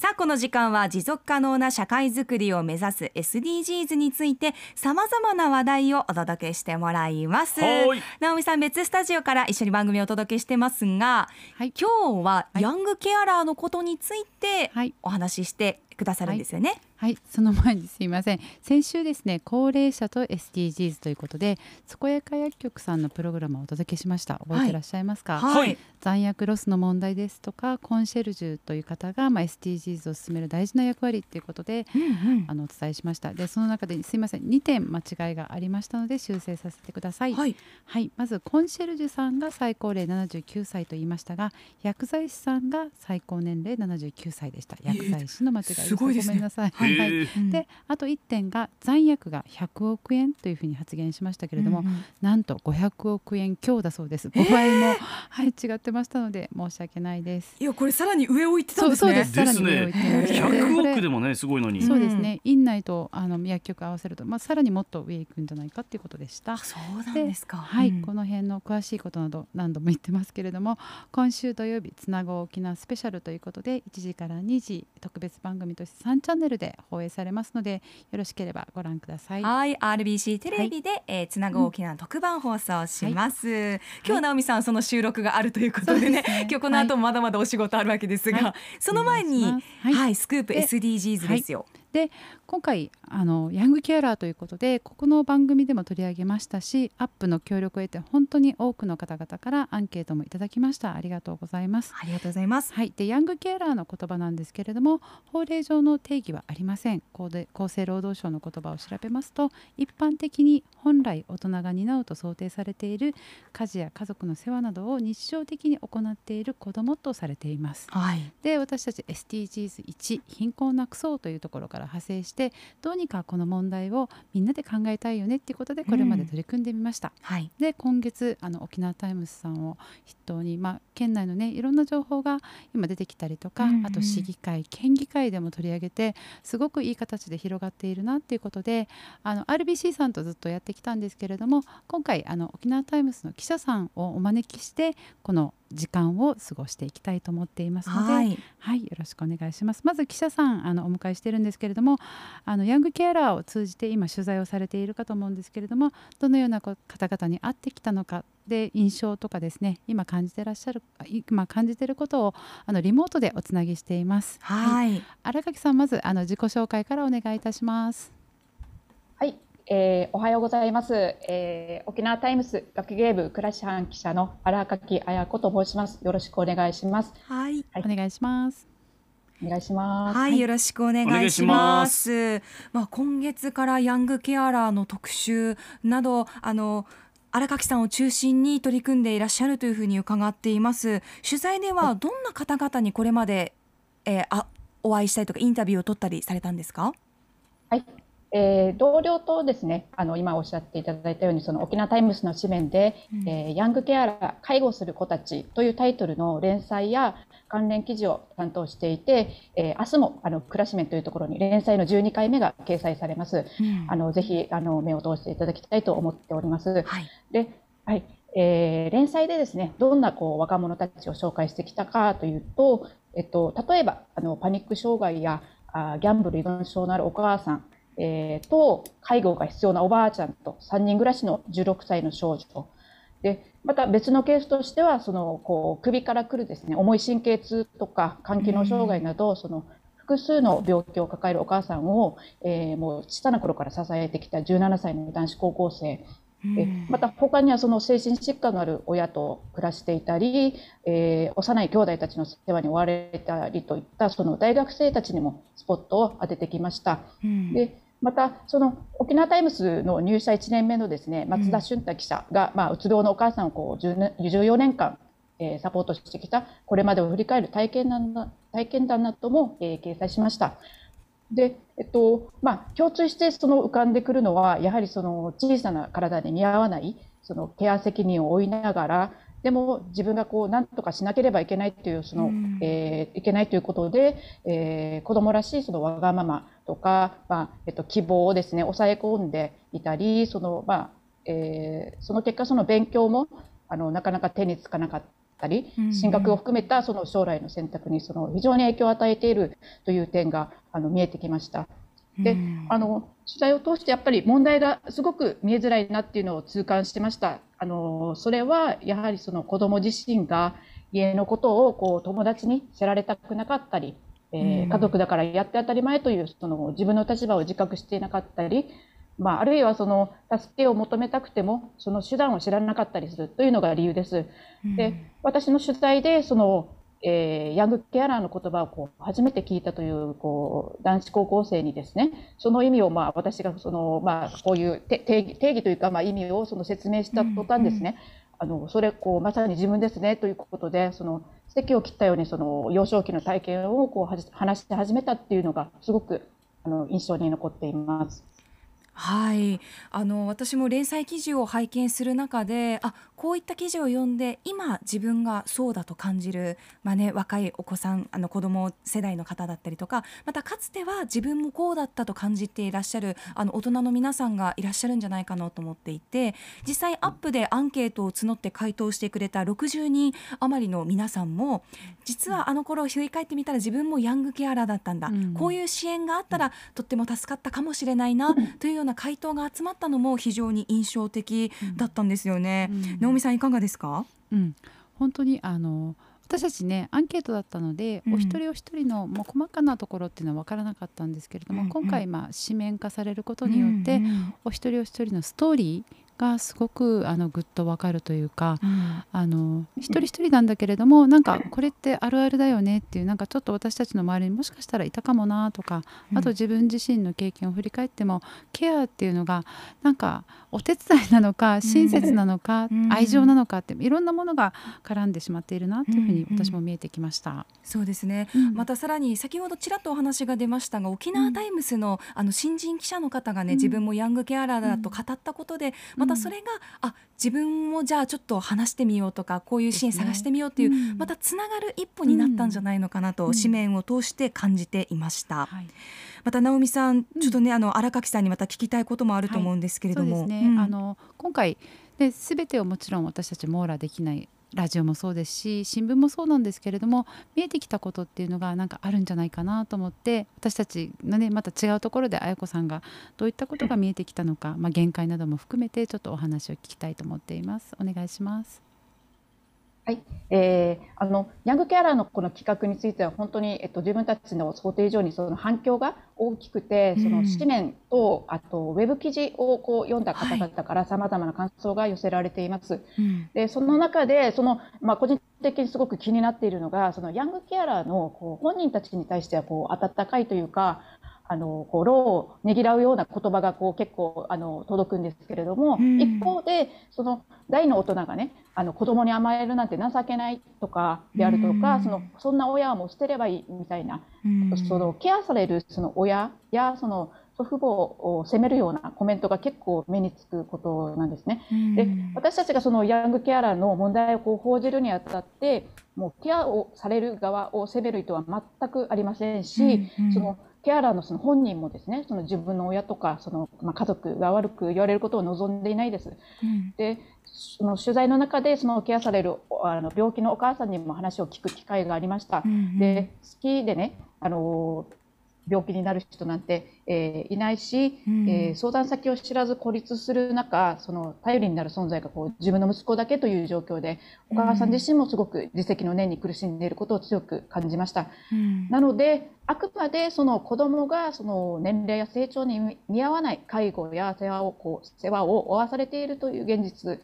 さあこの時間は持続可能な社会づくりを目指す SDGs についてさまざまな話題をお届けしてもらいます。はい。直美さん別スタジオから一緒に番組をお届けしてますが、はい。今日はヤングケアラーのことについてはい、お話ししてくださるんですよね、はい、その前にすいません。先週ですね、高齢者と SDGs ということで、健やか薬局さんのプログラムをお届けしました。覚えてらっしゃいますか？はい残薬ロスの問題ですとか、コンシェルジュという方がまあ SDGs を進める大事な役割ということで、うんうんあのお伝えしました。で、その中ですいません、2点間違いがありましたので修正させてください。はいはい、まずコンシェルジュさんが最高齢79歳と言いましたが薬剤師さんが最高年齢79歳でした薬剤師の間違いでした、すごいですねごめんなさい、はいはい。であと1点が残薬が100億円というふうに発言しましたけれども、うんうん。なんと500億円強だそうです。5倍も、はい、違ってましたので申し訳ないです。いやこれさらに上を行ってたんそうですね。そうです。さらに上を行ってました。でこ100れ億でもねすごいのに。そうですね。院内とあの薬局合わせると、まあ、さらにもっと上行くんじゃないかっていうことでした。あそうなんでですか。はい、うん。この辺の詳しいことなど何度も言ってますけれども今週土曜日つなご沖縄スペシャルということで1時から2時特別番組として3チャンネルで放映されますのでよろしければご覧ください。はい、RBC テレビで、えーつなぐ沖縄特番放送します。今日直美さんその収録があるということでね、ね。今日この後もまだまだお仕事あるわけですが、はい。その前にはい、はいスクープで SDGs ですよ。今回あのヤングケアラーということでここの番組でも取り上げましたしアップの協力を得て本当に多くの方々からアンケートもいただきましたありがとうございます。ありがとうございます。はい、でヤングケアラーの言葉なんですけれども法令上の定義はありません厚生労働省の言葉を調べますと一般的に本来大人が担うと想定されている家事や家族の世話などを日常的に行っている子どもとされています。はい、で私たち SDGs1 貧困をなくそうというところから派生してどうにかこの問題をみんなで考えたいよねっていうことでこれまで取り組んでみました。はい、で今月あの沖縄タイムズさんを筆頭に、まあ、県内のねいろんな情報が今出てきたりとか、うんうん。あと市議会県議会でも取り上げてすごくいい形で広がっているなっていうことであの RBC さんとずっとやってきたんですけれども今回あの沖縄タイムズの記者さんをお招きしてこの時間を過ごしていきたいと思っていますので、はい、はい、よろしくお願いします。まず記者さんあのお迎えしてるんですけれども、あのヤングケアラーを通じて今取材をされているかと思うんですけれども、どのようなこ方々に会ってきたのかで印象とかですね、今感じてらっしゃるあ今感じていることをあのリモートでおつなぎしています。はい、荒垣さんまずあの自己紹介からお願いいたします。はい、えーおはようございます、えー沖縄タイムス学芸部倉石班記者の荒垣彩子と申します。よろしくお願いします。はい。はいお願いします。お願いします。はい、よろしくお願いします。まあ、今月からヤングケアラーの特集など、あの。荒垣さんを中心に取り組んでいらっしゃるというふうに伺っています。取材ではどんな方々にこれまで、えー、あお会いしたりとかインタビューを取ったりされたんですか？はい、えー同僚とですね、あの今おっしゃっていただいたように、その沖縄タイムスの紙面で、うんえーヤングケアラー介護する子たちというタイトルの連載や関連記事を担当していて、えー明日もあのクラシメンというところに連載の12回目が掲載されます。あのぜひあの目を通していただきたいと思っております。はい。で、はい、えー連載でですね、どんなこう若者たちを紹介してきたかというと、えっと例えばあのパニック障害やあギャンブル依存症のあるお母さん、えーと介護が必要なおばあちゃんと3人暮らしの16歳の少女。でまた別のケースとしてはそのこう首からくるですね重い神経痛とか肝機能障害など、その複数の病気を抱えるお母さんを、えーもう小さな頃から支えてきた17歳の男子高校生。えまた他にはその精神疾患のある親と暮らしていたり、えー幼い兄弟たちの世話に追われたりといったその大学生たちにもスポットを当ててきました。うん。でまたその沖縄タイムスの入社1年目のですね松田俊太記者が、まあ、うつ病のお母さんをこう10年14年間、えーサポートしてきたこれまでを振り返る体験談な体験談なども、えー掲載しました。で、えっとまあ、共通してその浮かんでくるのはやはりその小さな体に似合わないそのケア責任を負いながらでも自分がこう何とかしなければいけないというその、うんえーいけないということで、えー子どもらしいそのわがままとか、まあえっと、希望をですね抑え込んでいたりその、まあえーその結果その勉強もあのなかなか手につかなかっったり、進学を含めたその将来の選択にその非常に影響を与えているという点があの見えてきました。で、あの取材を通してやっぱり問題がすごく見えづらいなっていうのを痛感してました。あのそれはやはりその子ども自身が家のことをこう友達に知られたくなかったり、えー、家族だからやって当たり前というその自分の立場を自覚していなかったり、まあ、あるいはその助けを求めたくてもその手段を知らなかったりするというのが理由です。で私の取材でそのえー、ヤングケアラーの言葉をこう初めて聞いたというこう男子高校生にですねその意味をまあ私がその、まあ、こういう定義定義というかまあ意味をその説明した途端ですね、あのそれこうまさに自分ですねということでその席を切ったようにその幼少期の体験をこう話して始めたっていうのがすごくあの印象に残っています。はい。あの私も連載記事を拝見する中であこういった記事を読んで今自分がそうだと感じる、まあね、若いお子さんあの子供世代の方だったりとかまたかつては自分もこうだったと感じていらっしゃるあの大人の皆さんがいらっしゃるんじゃないかなと思っていて実際アップでアンケートを募って回答してくれた60人余りの皆さんも実はあの頃振り返ってみたら自分もヤングケアラーだったんだ、うん、こういう支援があったらとっても助かったかもしれないなというような回答が集まったのも非常に印象的だったんですよね。うん。直美さんいかがですか、うん、本当にあの私たちねアンケートだったので、うん、お一人お一人のもう細かなところっていうのは分からなかったんですけれども、うんうん、今回まあ紙面化されることによって、うんうん、お一人お一人のストーリーがすごくあのぐっとわかるというか、うん、あの一人一人なんだけれどもなんかこれってあるあるだよねっていうなんかちょっと私たちの周りにもしかしたらいたかもなとかあと自分自身の経験を振り返ってもケアっていうのがなんかお手伝いなのか親切なのか、うん、愛情なのかっていろんなものが絡んでしまっているなというふうに私も見えてきました。そうですね、うん、またさらに先ほどちらっとお話が出ましたが沖縄タイムスのあの新人記者の方がね自分もヤングケアラーだと語ったことでまたそれがあ自分もじゃあちょっと話してみようとかこういう支援探してみようっていう、ねうん、またつながる一歩になったんじゃないのかなと、紙面を通して感じていました。はい。また直美さん、ちょっとね、あの荒垣さんにまた聞きたいこともあると思うんですけれども、はい。ね。うん、あの今回で全てをもちろん私たち網羅できないラジオもそうですし新聞もそうなんですけれども見えてきたことっていうのがなんかあるんじゃないかなと思って私たちのねまた違うところで綾子さんがどういったことが見えてきたのか、まあ、限界なども含めてちょっとお話を聞きたいと思っています。お願いします。はい、えー、あのヤングケアラーのこの企画については本当に、えっと、自分たちの想定以上にその反響が大きくて、その紙面とあとウェブ記事をこう読んだ方々からさまざまな感想が寄せられています。はい、でその中でその、まあ、個人的にすごく気になっているのがそのヤングケアラーのこう本人たちに対してはこう温かいというかあのこう労をねぎらうような言葉がこう結構あの届くんですけれども、うん、一方でその大の大人がねあの子供に甘えるなんて情けないとかであるとか、うん、そのそんな親はもう捨てればいいみたいな、うん、そのケアされるその親やその祖父母を責めるようなコメントが結構目につくことなんですね。で私たちがそのヤングケアラーの問題をこう報じるにあたってもうケアをされる側を責める意図は全くありませんし、そのケアラーのその本人もですねその自分の親とかその、まあ、家族が悪く言われることを望んでいないです。うん、でその取材の中でそのケアされるあの病気のお母さんにも話を聞く機会がありました。うんうん、で好きでねあの病気になる人なんて、えー、いないし、うん、えー、相談先を知らず孤立する中その頼りになる存在がこう自分の息子だけという状況でお母さん自身もすごく自責の念に苦しんでいることを強く感じました。うん、なのであくまでその子どもがその年齢や成長に見合わない介護や世話をこう世話を負わされているという現実。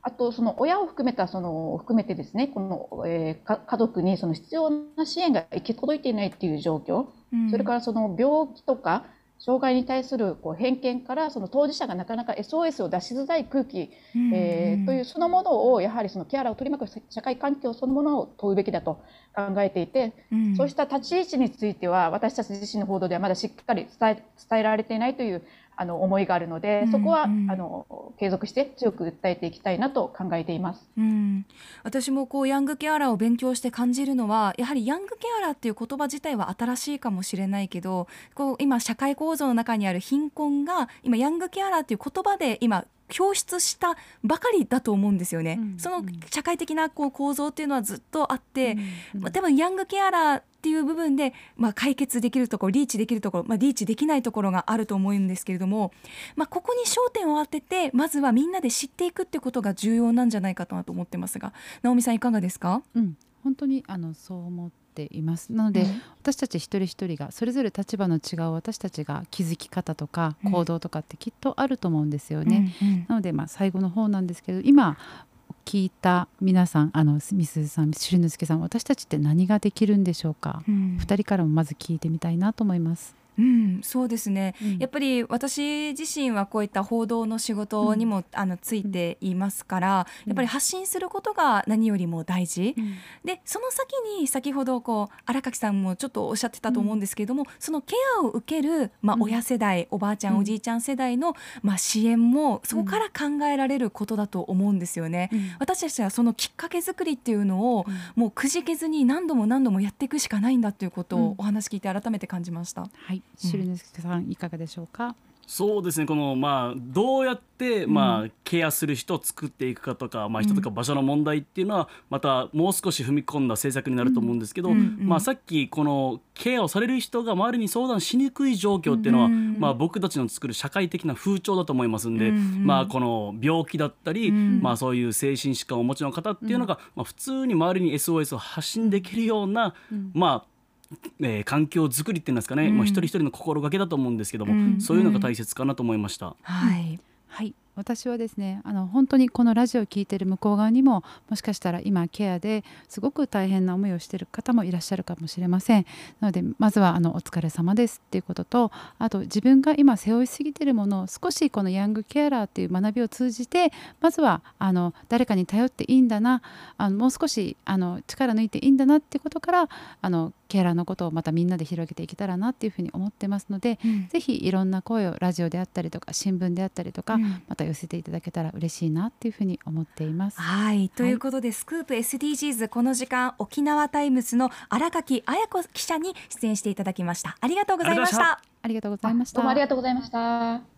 あとその親を含めたその含めてですねこの、えー、家族にその必要な支援が行き届いていないっていう状況、うん、それからその病気とか障害に対するこう偏見からその当事者がなかなか SOS を出しづらい空気、うん、えー、というそのものをやはりそのケアラーを取り巻く社会環境そのものを問うべきだと考えていて、うん、そうした立ち位置については私たち自身の報道ではまだしっかり伝え伝えられていないというあの思いがあるので、そこは、うんうん、あの継続して強く訴えていきたいなと考えています。うん、私もこうヤングケアラーを勉強して感じるのは、やはりヤングケアラーっていう言葉自体は新しいかもしれないけど、こう今社会構造の中にある貧困が今ヤングケアラーっていう言葉で今表出したばかりだと思うんですよね。うん。その社会的なこう構造っていうのはずっとあって、うん。まあ、多分ヤングケアラーっていう部分で、まあ、解決できるところリーチできるところ、まあ、リーチできないところがあると思うんですけれども、まあ、ここに焦点を当ててまずはみんなで知っていくってことが重要なんじゃないかなと思ってますが直美さんいかがですか、うん、本当にあのそう思っています。なので、私たち一人一人がそれぞれ立場の違う私たちが気づき方とかうん行動とかってきっとあると思うんですよね。うんうんなのでまあ最後の方なんですけど今聞いた皆さんあのみすずさんしりのすけさん私たちって何ができるんでしょうか、うん二人からもまず聞いてみたいなと思います。うん、そうですね。うん。やっぱり私自身はこういった報道の仕事にも、あのついていますから、うん。やっぱり発信することが何よりも大事。でその先に先ほどこう荒垣さんもちょっとおっしゃってたと思うんですけれども、そのケアを受ける、まあ、うん。親世代、おばあちゃん、うん。おじいちゃん世代の、まあ、支援もそこから考えられることだと思うんですよね。うん。私たちはそのきっかけ作りっていうのを、もうくじけずに何度も何度もやっていくしかないんだということうん。をお話聞いて改めて感じました。はい、しりのすけさんいかがでしょうか？そうですね。このまあどうやってまあケアする人を作っていくかとか、まあ人とか場所の問題っていうのはまたもう少し踏み込んだ政策になると思うんですけど、まあさっきこのケアをされる人が周りに相談しにくい状況っていうのは、うんまあ僕たちの作る社会的な風潮だと思いますんで、まあこの病気だったり、うん。まあそういう精神疾患をお持ちの方っていうのが、まあ普通に周りに SOS を発信できるような、うん。まあえー環境づくりっていうんですかね、うん。まあ、一人一人の心がけだと思うんですけども、うん。そういうのが大切かなと思いました。はい。はい。私はですねあの本当にこのラジオを聞いてる向こう側にももしかしたら今ケアですごく大変な思いをしている方もいらっしゃるかもしれません。なのでまずはあのお疲れ様ですっていうこととあと自分が今背負いすぎているものを少しこのヤングケアラーっていう学びを通じてまずはあの誰かに頼っていいんだなあのもう少しあの力抜いていいんだなってことからあのケアラーのことをまたみんなで広げていけたらなっていうふうに思ってますのでぜひいろんな声をラジオであったりとか新聞であったりとか、うんまた寄せていただけたら嬉しいなっていうふうに思っています。はいということで、スクープ SDGs この時間沖縄タイムズの荒垣彩子記者に出演していただきましたありがとうございましたありがとうございました。どうもありがとうございました。